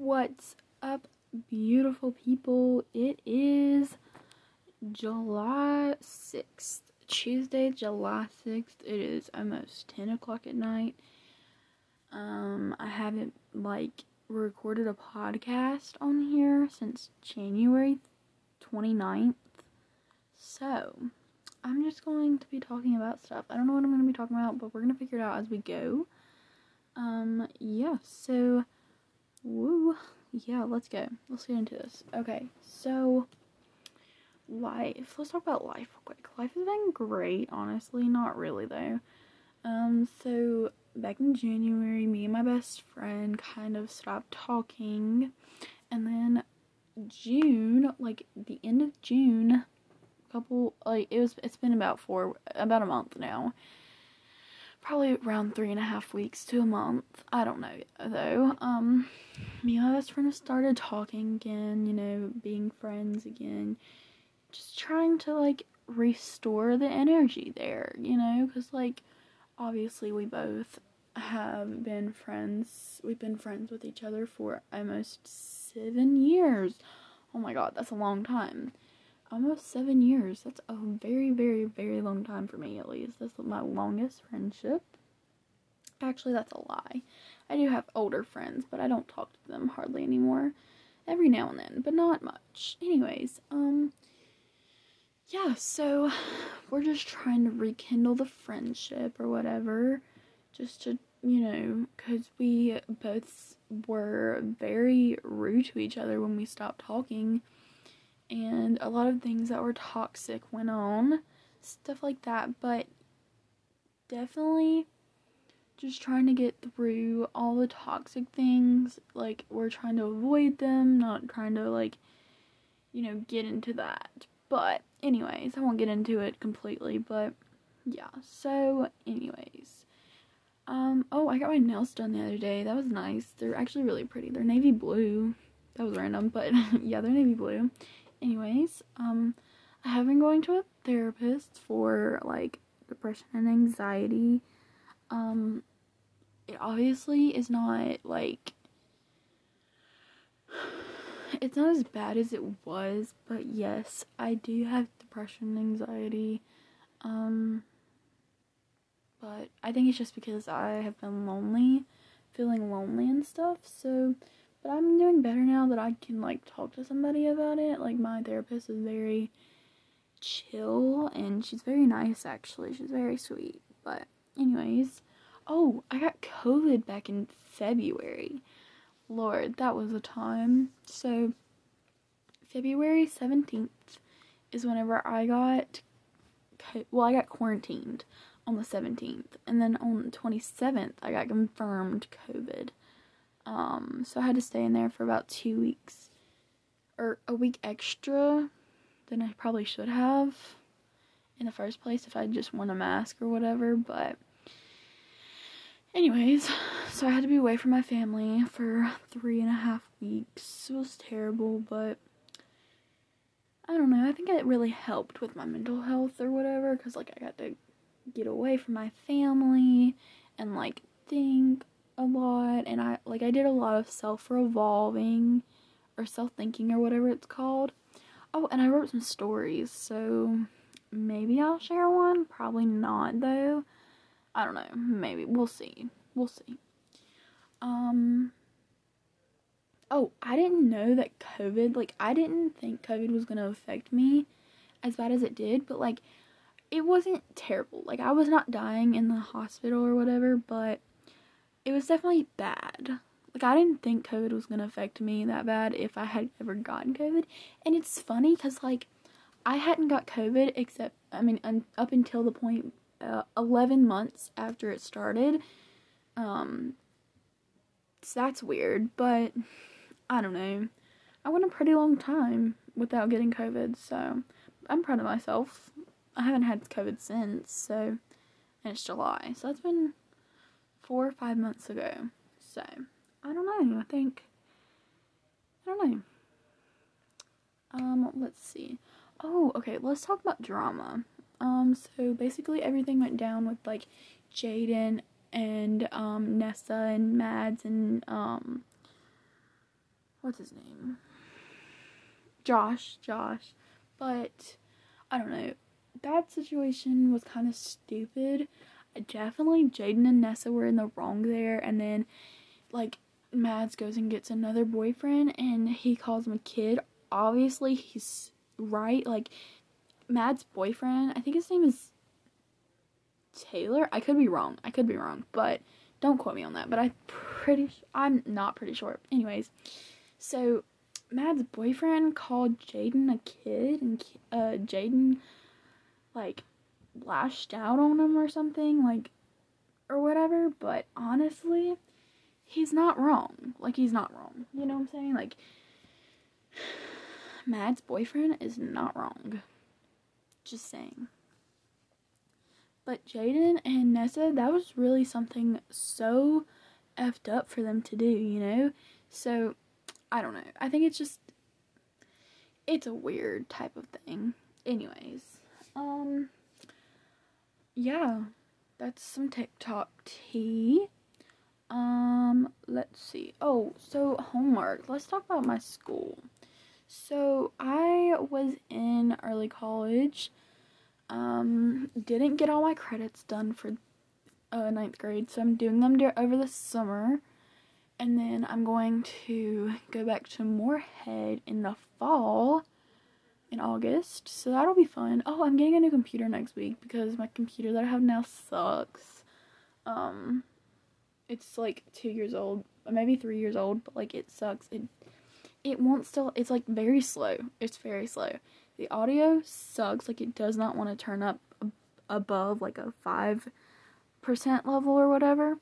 What's up, beautiful people? It is July 6th, Tuesday, July 6th. It is almost 10 o'clock at night. Um, I haven't, like, recorded a podcast on here since January 29th. So, I'm just going to be talking about stuff. I don't know what I'm going to be talking about, but we're going to figure it out as we go. Um, yeah, so Woo. Yeah, let's go. Let's get into this. Okay, so life. Let's talk about life real quick. Life has been great, honestly. Not really though. Um, so back in January, me and my best friend kind of stopped talking, and then June, like the end of June, a couple like it was. It's been about four, about a month now probably around three and a half weeks to a month. I don't know though. Um, me and my best friend have started talking again, you know, being friends again, just trying to like restore the energy there, you know, because like obviously we both have been friends. We've been friends with each other for almost seven years. Oh my god, that's a long time almost seven years. That's a very, very, very long time for me, at least. That's my longest friendship. Actually, that's a lie. I do have older friends, but I don't talk to them hardly anymore. Every now and then, but not much. Anyways, um, yeah, so we're just trying to rekindle the friendship or whatever. Just to, you know, because we both were very rude to each other when we stopped talking and a lot of things that were toxic went on, stuff like that, but definitely just trying to get through all the toxic things. Like, we're trying to avoid them, not trying to, like, you know, get into that. But, anyways, I won't get into it completely, but yeah. So, anyways. Um, oh, I got my nails done the other day. That was nice. They're actually really pretty. They're navy blue. That was random, but yeah, they're navy blue anyways, um, I have been going to a therapist for like depression and anxiety. Um, it obviously is not like it's not as bad as it was, but yes, I do have depression and anxiety. Um, but I think it's just because I have been lonely, feeling lonely and stuff. So but I'm doing better now that I can like talk to somebody about it. Like my therapist is very chill and she's very nice actually. She's very sweet. But anyways, oh, I got COVID back in February. Lord, that was a time. So February 17th is whenever I got well, I got quarantined on the 17th and then on the 27th I got confirmed COVID. Um, so I had to stay in there for about two weeks or a week extra than I probably should have in the first place if I just worn a mask or whatever. But, anyways, so I had to be away from my family for three and a half weeks. It was terrible, but I don't know. I think it really helped with my mental health or whatever because, like, I got to get away from my family and, like, think a lot and I like I did a lot of self-revolving or self-thinking or whatever it's called. Oh, and I wrote some stories, so maybe I'll share one. Probably not though. I don't know. Maybe we'll see. We'll see. Um Oh, I didn't know that COVID, like I didn't think COVID was going to affect me as bad as it did, but like it wasn't terrible. Like I was not dying in the hospital or whatever, but it was definitely bad. Like I didn't think COVID was gonna affect me that bad if I had ever gotten COVID. And it's funny because like I hadn't got COVID except I mean un- up until the point uh, 11 months after it started. Um, so that's weird, but I don't know. I went a pretty long time without getting COVID, so I'm proud of myself. I haven't had COVID since, so and it's July, so that's been four or five months ago. So, I don't know. I think, I don't know. Um, let's see. Oh, okay. Let's talk about drama. Um, so basically everything went down with like Jaden and um Nessa and Mads and um what's his name? Josh, Josh. But I don't know. That situation was kind of stupid. Definitely Jaden and Nessa were in the wrong there and then like Mads goes and gets another boyfriend and he calls him a kid. Obviously, he's right. Like, Mads' boyfriend, I think his name is Taylor. I could be wrong. I could be wrong, but don't quote me on that. But I'm pretty. I'm not pretty sure. Anyways, so Mads' boyfriend called Jaden a kid, and uh, Jaden like lashed out on him or something, like or whatever. But honestly, he's not wrong. Like he's not wrong. You know what I'm saying? Like Mads' boyfriend is not wrong. Just saying. But Jaden and Nessa, that was really something so effed up for them to do, you know? So, I don't know. I think it's just, it's a weird type of thing. Anyways, um, yeah, that's some TikTok tea. Um, let's see. Oh, so homework. Let's talk about my school. So, I was in early college. Um, didn't get all my credits done for uh, ninth grade, so I'm doing them over the summer. And then I'm going to go back to Moorhead in the fall in August. So that'll be fun. Oh, I'm getting a new computer next week because my computer that I have now sucks. Um, it's like two years old, maybe three years old, but like it sucks. It it won't still. It's like very slow. It's very slow. The audio sucks. Like it does not want to turn up above like a five percent level or whatever.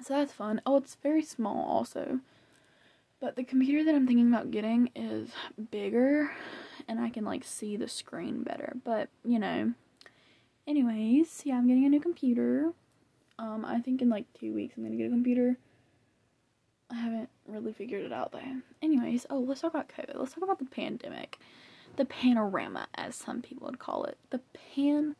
So that's fun. Oh, it's very small also. But the computer that I'm thinking about getting is bigger and I can like see the screen better. But, you know, anyways, yeah, I'm getting a new computer. Um, I think in like two weeks I'm gonna get a computer. I haven't really figured it out though. Anyways, oh, let's talk about COVID. Let's talk about the pandemic. The panorama, as some people would call it. The pan.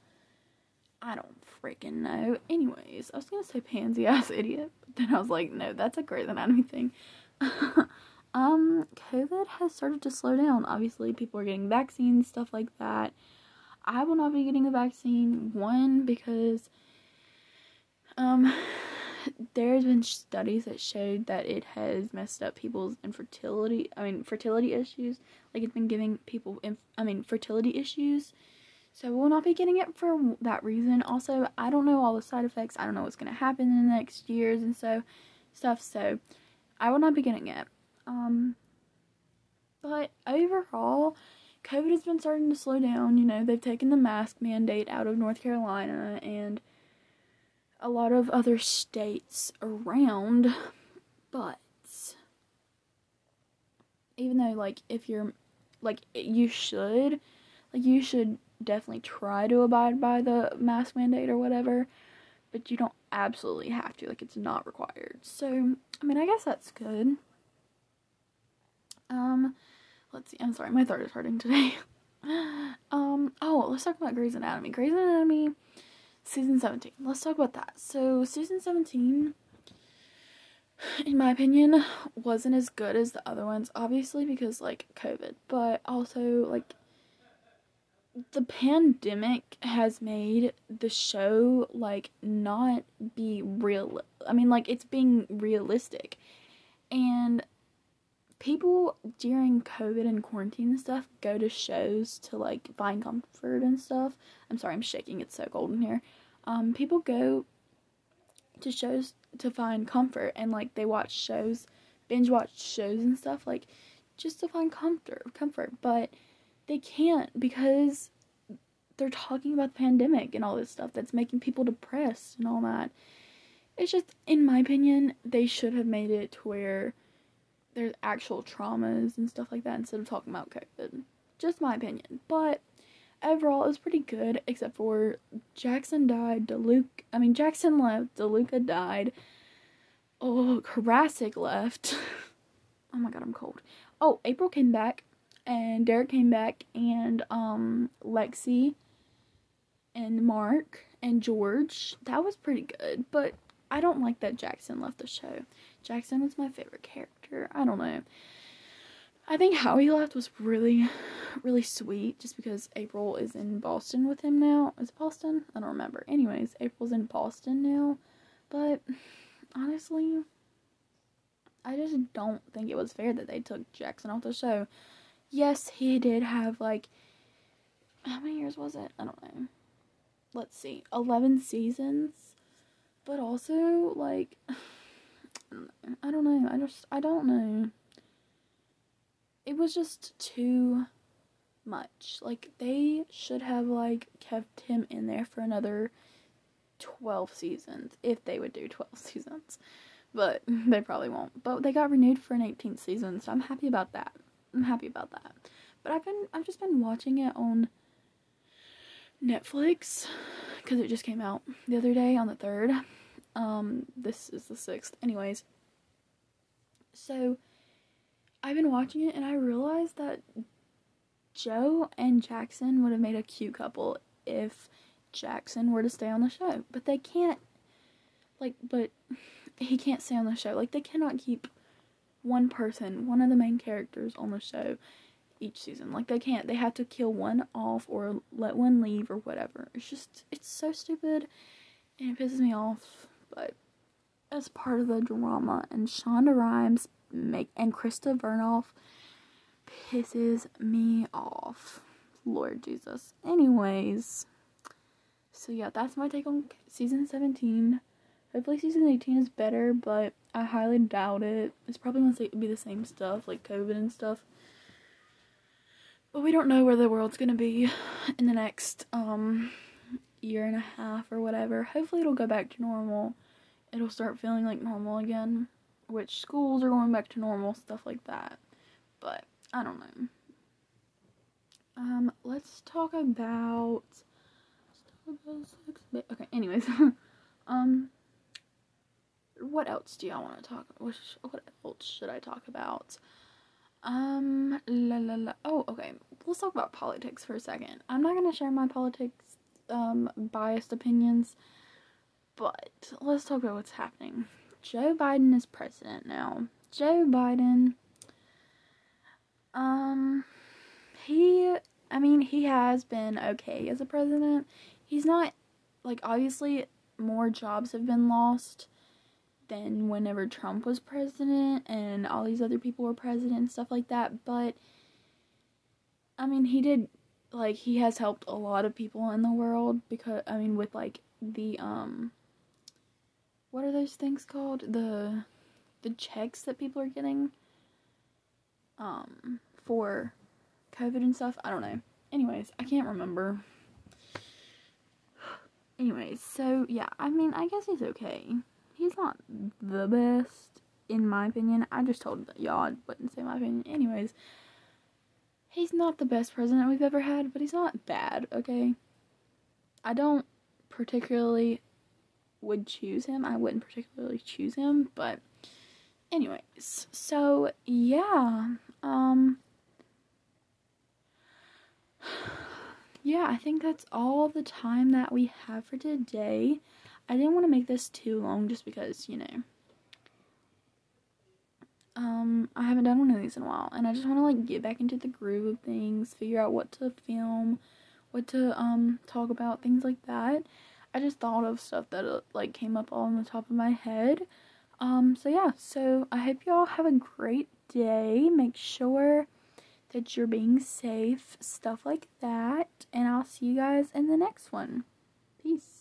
I don't freaking know. Anyways, I was gonna say pansy ass idiot, but then I was like, no, that's a great Anatomy thing. um, COVID has started to slow down. Obviously, people are getting vaccines, stuff like that. I will not be getting a vaccine. One, because um, there's been studies that showed that it has messed up people's infertility. I mean, fertility issues. Like it's been giving people, inf- I mean, fertility issues. So we'll not be getting it for that reason. Also, I don't know all the side effects. I don't know what's gonna happen in the next years and so stuff. So I will not be getting it. Um, but overall, COVID has been starting to slow down. You know, they've taken the mask mandate out of North Carolina and a lot of other states around, but even though like if you're like you should like you should definitely try to abide by the mask mandate or whatever, but you don't absolutely have to like it's not required. So, I mean, I guess that's good. Um let's see. I'm sorry, my throat is hurting today. um oh, let's talk about Grey's Anatomy. Grey's Anatomy season 17. Let's talk about that. So, season 17, in my opinion, wasn't as good as the other ones, obviously, because, like, COVID, but also, like, the pandemic has made the show, like, not be real. I mean, like, it's being realistic. And people during COVID and quarantine and stuff go to shows to like find comfort and stuff. I'm sorry, I'm shaking. It's so cold in here. Um, people go to shows to find comfort and like they watch shows, binge watch shows and stuff like just to find comfort, comfort. But they can't because they're talking about the pandemic and all this stuff that's making people depressed and all that. It's just, in my opinion, they should have made it to where there's actual traumas and stuff like that instead of talking about COVID. Just my opinion. But overall, it was pretty good, except for Jackson died, DeLuca, I mean, Jackson left, DeLuca died, oh, Koracick left. oh my god, I'm cold. Oh, April came back, and Derek came back, and, um, Lexie, and Mark, and George. That was pretty good, but I don't like that Jackson left the show. Jackson was my favorite character. I don't know. I think how he left was really, really sweet just because April is in Boston with him now. Is it Boston? I don't remember. Anyways, April's in Boston now. But honestly, I just don't think it was fair that they took Jackson off the show. Yes, he did have like how many years was it? I don't know. Let's see. 11 seasons. But also like I don't know. I just I don't know. It was just too much. Like they should have like kept him in there for another 12 seasons if they would do 12 seasons. But they probably won't. But they got renewed for an 18th season, so I'm happy about that. I'm happy about that. But I've been I've just been watching it on Netflix cuz it just came out the other day on the 3rd. Um this is the 6th. Anyways, so I've been watching it and I realized that Jo and Jackson would have made a cute couple if Jackson were to stay on the show. But they can't like but he can't stay on the show. Like they cannot keep one person, one of the main characters on the show each season. Like they can't. They have to kill one off or let one leave or whatever. It's just it's so stupid and it pisses me off. But as part of the drama and Shonda Rhimes make and Krista Vernoff pisses me off. Lord Jesus. Anyways, so yeah, that's my take on season 17. Hopefully season 18 is better, but I highly doubt it. It's probably to be the same stuff, like COVID and stuff. But we don't know where the world's going to be in the next um year and a half or whatever. Hopefully it'll go back to normal. It'll start feeling like normal again, which schools are going back to normal, stuff like that. But I don't know. Um, let's talk about. Okay, anyways, um, what else do y'all want to talk? What, what else should I talk about? Um, la la la. Oh, okay. Let's talk about politics for a second. I'm not gonna share my politics, um, biased opinions, but let's talk about what's happening. Joe Biden is president now. Joe Biden, um, he, I mean, he has been okay as a president. He's not, like, obviously, more jobs have been lost than whenever Trump was president and all these other people were president and stuff like that. But I mean, he did like he has helped a lot of people in the world because I mean with like the um what are those things called? The the checks that people are getting um for COVID and stuff. I don't know. Anyways, I can't remember. Anyways, so yeah, I mean, I guess he's okay he's not the best in my opinion. I just told y'all I wouldn't say my opinion. Anyways, he's not the best president we've ever had, but he's not bad, okay? I don't particularly would choose him. I wouldn't particularly choose him, but anyways. So, yeah. Um Yeah, I think that's all the time that we have for today. I didn't want to make this too long just because, you know, um, I haven't done one of these in a while, and I just want to like get back into the groove of things, figure out what to film, what to um talk about, things like that. I just thought of stuff that uh, like came up all on the top of my head. Um, so yeah, so I hope y'all have a great day. Make sure that you're being safe, stuff like that, and I'll see you guys in the next one. Peace.